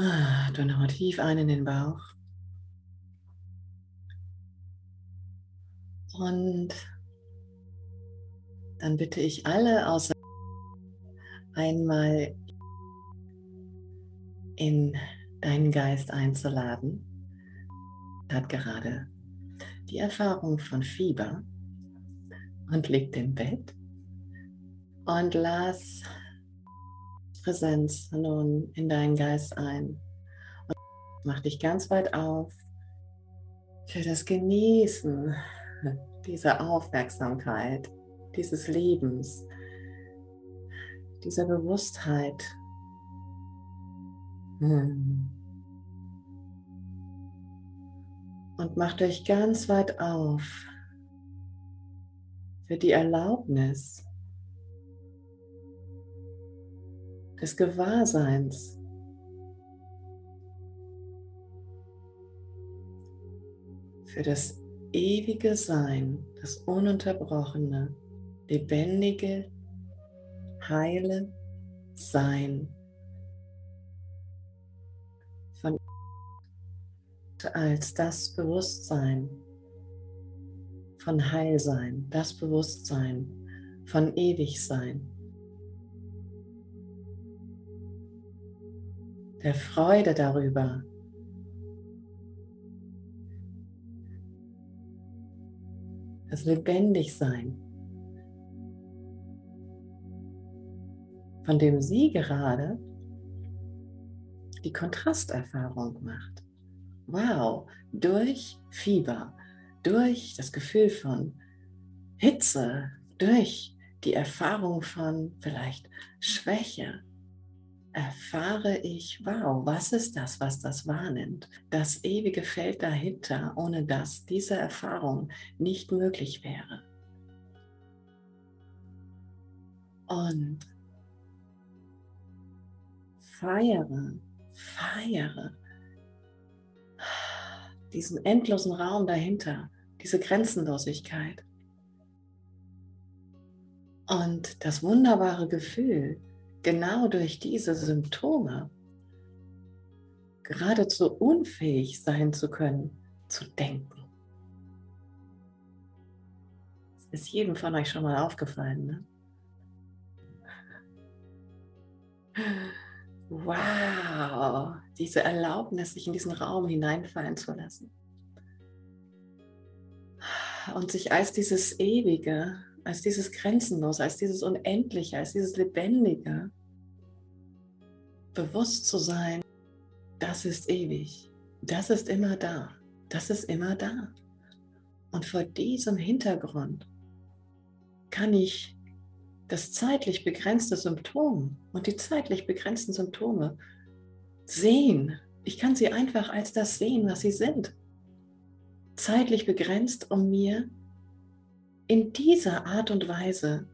Ah, du nochmal tief ein in den Bauch. Und dann bitte ich alle außer einmal in deinen Geist einzuladen. Hat gerade die Erfahrung von Fieber und liegt im Bett und lass Präsenz nun in deinen Geist ein. Und mach dich ganz weit auf für das Genießen dieser Aufmerksamkeit, dieses Lebens, dieser Bewusstheit. Hm. Und macht euch ganz weit auf für die Erlaubnis des Gewahrseins. Für das ewige Sein, das ununterbrochene, lebendige, heile Sein von als das Bewusstsein von Heilsein, das Bewusstsein von Ewigsein. Der Freude darüber, das Lebendigsein, von dem sie gerade die Kontrasterfahrung macht. Wow, durch Fieber, durch das Gefühl von Hitze, durch die Erfahrung von vielleicht Schwäche, erfahre ich, wow, was ist das, was das wahrnimmt? Das ewige Feld dahinter, ohne das diese Erfahrung nicht möglich wäre. Und feiere, feiere diesen endlosen Raum dahinter, diese Grenzenlosigkeit. Und das wunderbare Gefühl, genau durch diese Symptome geradezu unfähig sein zu können, zu denken. Das ist jedem von euch schon mal aufgefallen. Ne? Wow, diese Erlaubnis, sich in diesen Raum hineinfallen zu lassen. Und sich als dieses Ewige, als dieses Grenzenlose, als dieses Unendliche, als dieses Lebendige bewusst zu sein, das ist ewig, das ist immer da, das ist immer da. Und vor diesem Hintergrund kann ich das zeitlich begrenzte Symptom und die zeitlich begrenzten Symptome sehen. Ich kann sie einfach als das sehen, was sie sind. Zeitlich begrenzt, um mir in dieser Art und Weise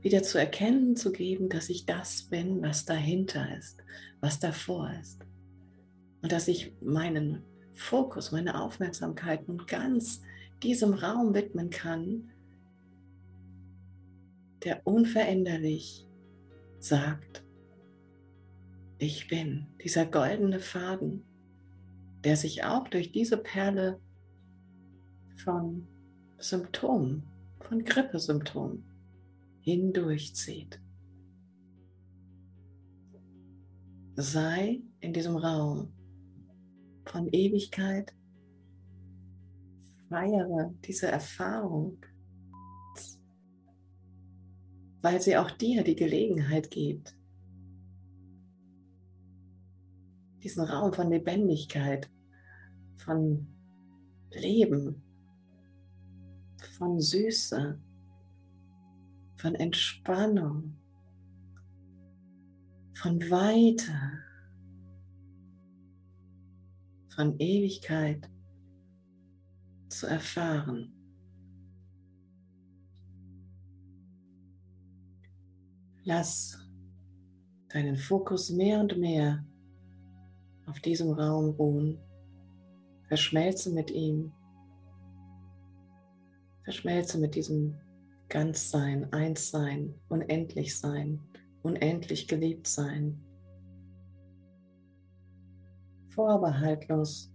wieder zu erkennen zu geben, dass ich das bin, was dahinter ist, was davor ist. Und dass ich meinen Fokus, meine Aufmerksamkeit nun ganz diesem Raum widmen kann, der unveränderlich sagt, ich bin dieser goldene Faden, der sich auch durch diese Perle von Symptomen, von Grippesymptomen hindurchzieht. Sei in diesem Raum von Ewigkeit, feiere diese Erfahrung weil sie auch dir die Gelegenheit gibt, diesen Raum von Lebendigkeit, von Leben, von Süße, von Entspannung, von Weite, von Ewigkeit zu erfahren. Lass deinen Fokus mehr und mehr auf diesem Raum ruhen. Verschmelze mit ihm. Verschmelze mit diesem Ganzsein, Einssein, Unendlichsein, unendlich geliebt sein. vorbehaltlos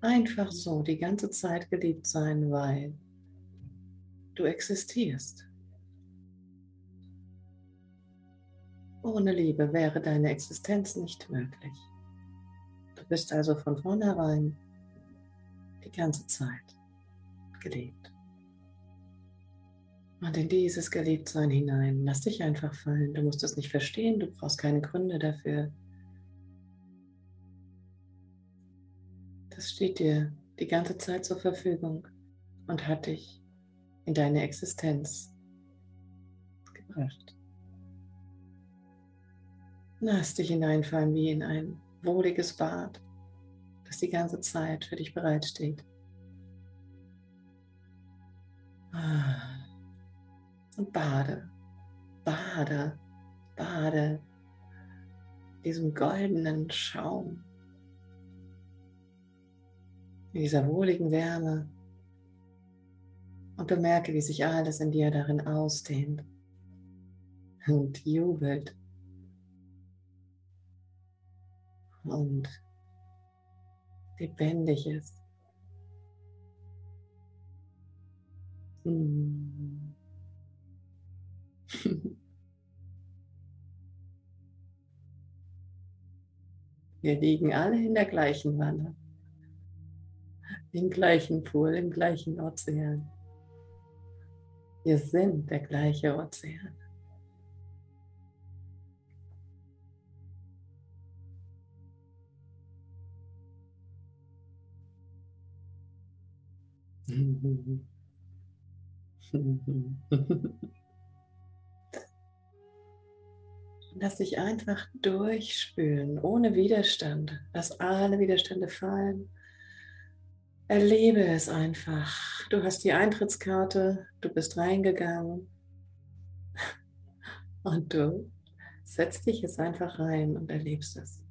einfach so die ganze Zeit geliebt sein, weil du existierst. Ohne Liebe wäre deine Existenz nicht möglich. Du bist also von vornherein die ganze Zeit geliebt. Und in dieses Geliebtsein hinein, lass dich einfach fallen. Du musst es nicht verstehen, du brauchst keine Gründe dafür. Das steht dir die ganze Zeit zur Verfügung und hat dich in deine Existenz gebracht. Lass dich hineinfallen wie in ein wohliges Bad, das die ganze Zeit für dich bereitsteht. Und bade, bade, bade diesem goldenen Schaum, in dieser wohligen Wärme und bemerke, wie sich alles in dir darin ausdehnt und jubelt und lebendig ist. Hm. Wir liegen alle in der gleichen Wanne, im gleichen Pool, im gleichen Ozean. Wir sind der gleiche Ozean. Lass dich einfach durchspülen, ohne Widerstand. Lass alle Widerstände fallen. Erlebe es einfach. Du hast die Eintrittskarte, du bist reingegangen und du setzt dich jetzt einfach rein und erlebst es.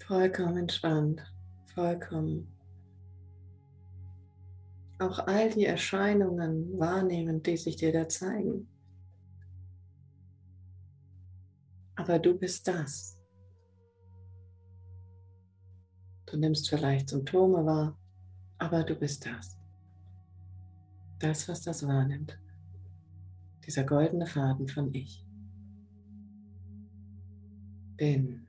Vollkommen entspannt, vollkommen auch all die Erscheinungen wahrnehmen, die sich dir da zeigen. Aber du bist das. Du nimmst vielleicht Symptome wahr, aber du bist das. Das, was das wahrnimmt. Dieser goldene Faden von Ich. Bin.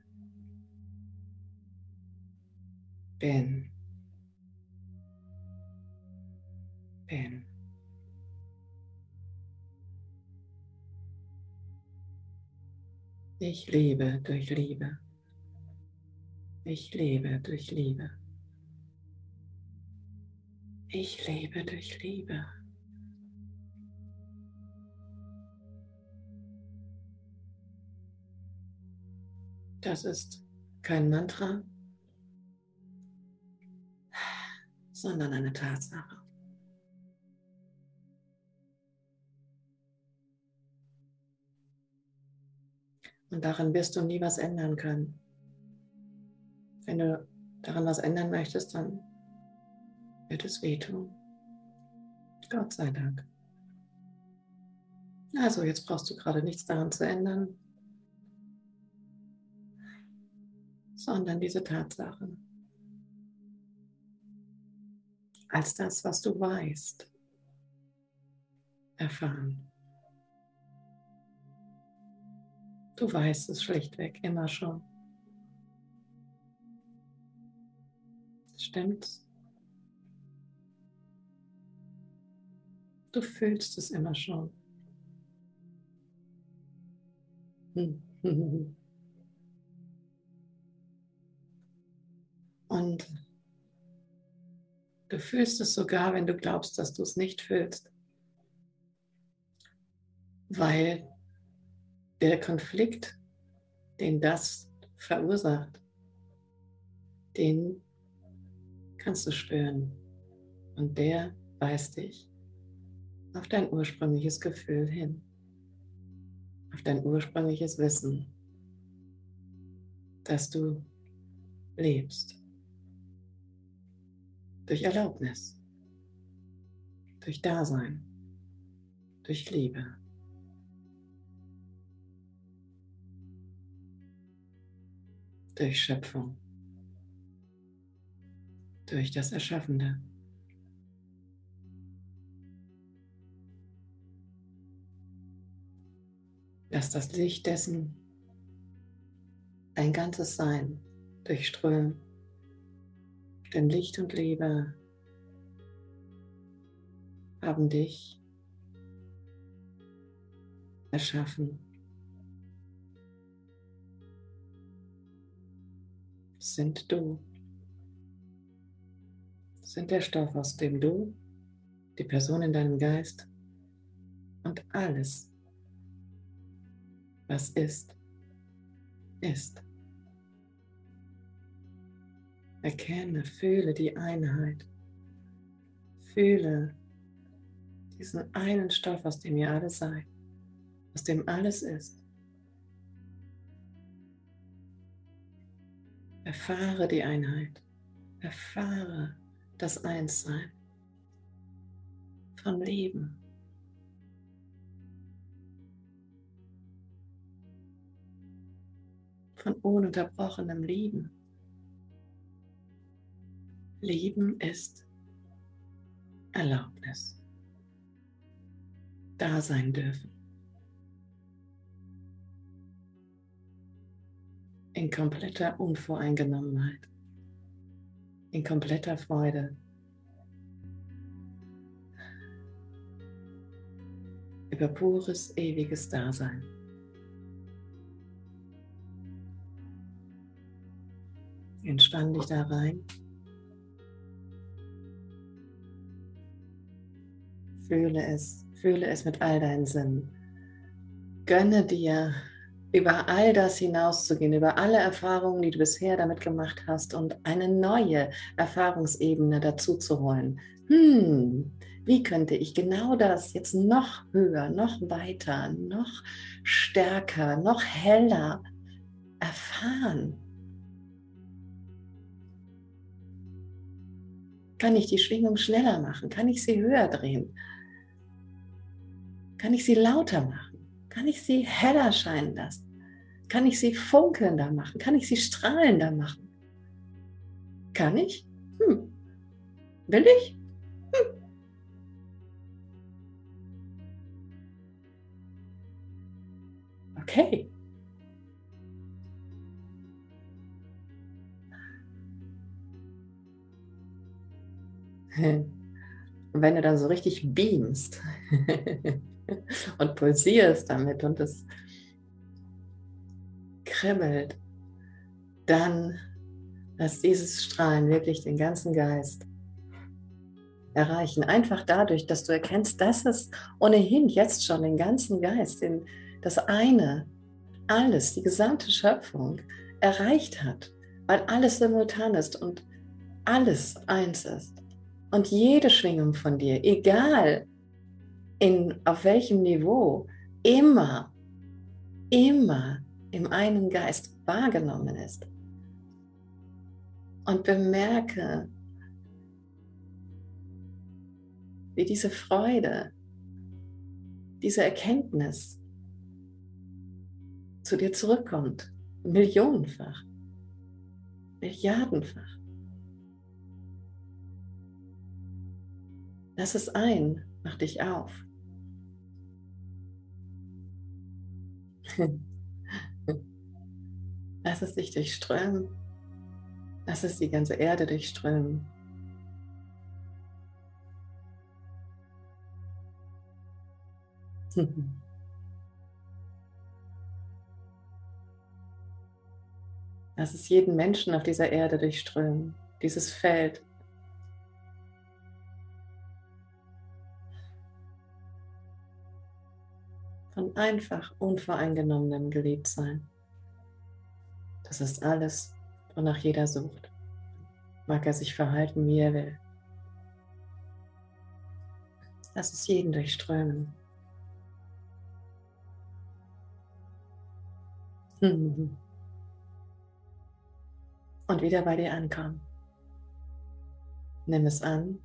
Bin. Bin. Ich lebe durch Liebe. Ich lebe durch Liebe. Ich lebe durch Liebe. Das ist kein Mantra, sondern eine Tatsache. Und daran wirst du nie was ändern können. Wenn du daran was ändern möchtest, dann wird es wehtun. Gott sei Dank. Also jetzt brauchst du gerade nichts daran zu ändern, sondern diese Tatsache als das, was du weißt, erfahren. Du weißt es schlichtweg immer schon. Stimmt's? Du fühlst es immer schon. Und du fühlst es sogar, wenn du glaubst, dass du es nicht fühlst. Weil der Konflikt, den das verursacht, den kannst du spüren. Und der weist dich auf dein ursprüngliches Gefühl hin, auf dein ursprüngliches Wissen, dass du lebst. Durch Erlaubnis, durch Dasein, durch Liebe. Durch Schöpfung, durch das Erschaffende. Lass das Licht dessen dein ganzes Sein durchströmen, denn Licht und Liebe haben dich erschaffen. Sind du. Sind der Stoff, aus dem du, die Person in deinem Geist und alles, was ist, ist. Erkenne, fühle die Einheit. Fühle diesen einen Stoff, aus dem ihr alle seid, aus dem alles ist. Erfahre die Einheit. Erfahre das Einssein vom Leben. Von ununterbrochenem Leben. Leben ist Erlaubnis. Da sein dürfen. In kompletter Unvoreingenommenheit. In kompletter Freude. Über pures, ewiges Dasein. Entspann dich da rein. Fühle es, fühle es mit all deinen Sinnen. Gönne dir, über all das hinauszugehen, über alle Erfahrungen, die du bisher damit gemacht hast und eine neue Erfahrungsebene dazu zu holen. Hm, wie könnte ich genau das jetzt noch höher, noch weiter, noch stärker, noch heller erfahren? Kann ich die Schwingung schneller machen? Kann ich sie höher drehen? Kann ich sie lauter machen? Kann ich sie heller scheinen lassen? Kann ich sie funkelnder machen? Kann ich sie strahlender machen? Kann ich? Hm. Will ich? Hm. Okay. Wenn du dann so richtig beamst, und pulsierst damit und es kribbelt, dann lass dieses Strahlen wirklich den ganzen Geist erreichen. Einfach dadurch, dass du erkennst, dass es ohnehin jetzt schon den ganzen Geist, den, das eine, alles, die gesamte Schöpfung erreicht hat, weil alles simultan ist und alles eins ist. Und jede Schwingung von dir, egal in, auf welchem Niveau immer, immer im einen Geist wahrgenommen ist. Und bemerke, wie diese Freude, diese Erkenntnis zu dir zurückkommt, millionenfach, milliardenfach. Lass es ein, mach dich auf. Lass es dich durchströmen. Lass es die ganze Erde durchströmen. Lass es jeden Menschen auf dieser Erde durchströmen, dieses Feld. Einfach unvoreingenommenem Geliebtsein. Das ist alles, wonach jeder sucht. Mag er sich verhalten, wie er will. Lass es jeden durchströmen. Und wieder bei dir ankommen. Nimm es an.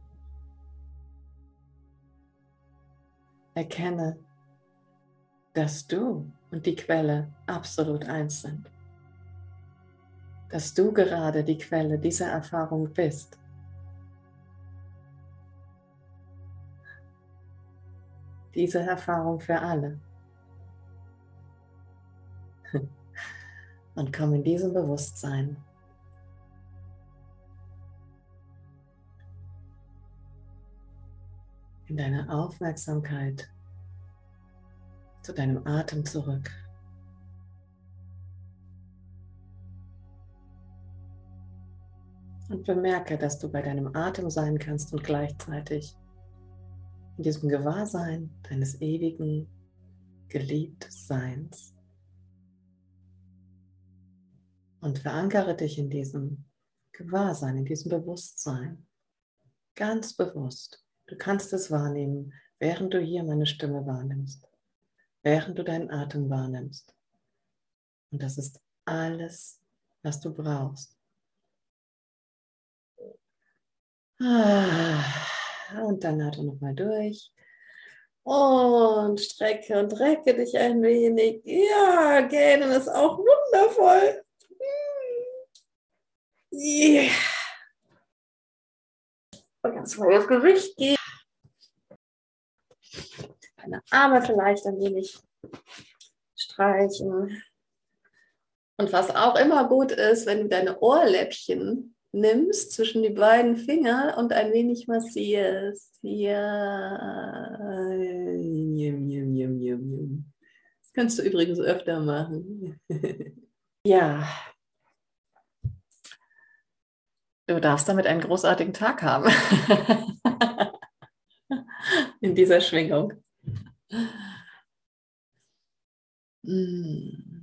Erkenne, dass du und die Quelle absolut eins sind. dass du gerade die Quelle dieser Erfahrung bist. Diese Erfahrung für alle. Und komm in diesem Bewusstsein in deine Aufmerksamkeit zu deinem Atem zurück. Und bemerke, dass du bei deinem Atem sein kannst und gleichzeitig in diesem Gewahrsein deines ewigen Geliebtseins. Und verankere dich in diesem Gewahrsein, in diesem Bewusstsein. Ganz bewusst. Du kannst es wahrnehmen, während du hier meine Stimme wahrnimmst, während du deinen Atem wahrnimmst. Und das ist alles, was du brauchst. Ah, und dann atme nochmal durch. Und strecke und recke dich ein wenig. Ja, gähnen ist auch wundervoll. Yeah. Und ganz mal das Gewicht gehen. Deine Arme vielleicht ein wenig streichen. Und was auch immer gut ist, wenn du deine Ohrläppchen nimmst zwischen die beiden Finger und ein wenig massierst. Ja. Das kannst du übrigens öfter machen. ja. Du darfst damit einen großartigen Tag haben. In dieser Schwingung. 嗯。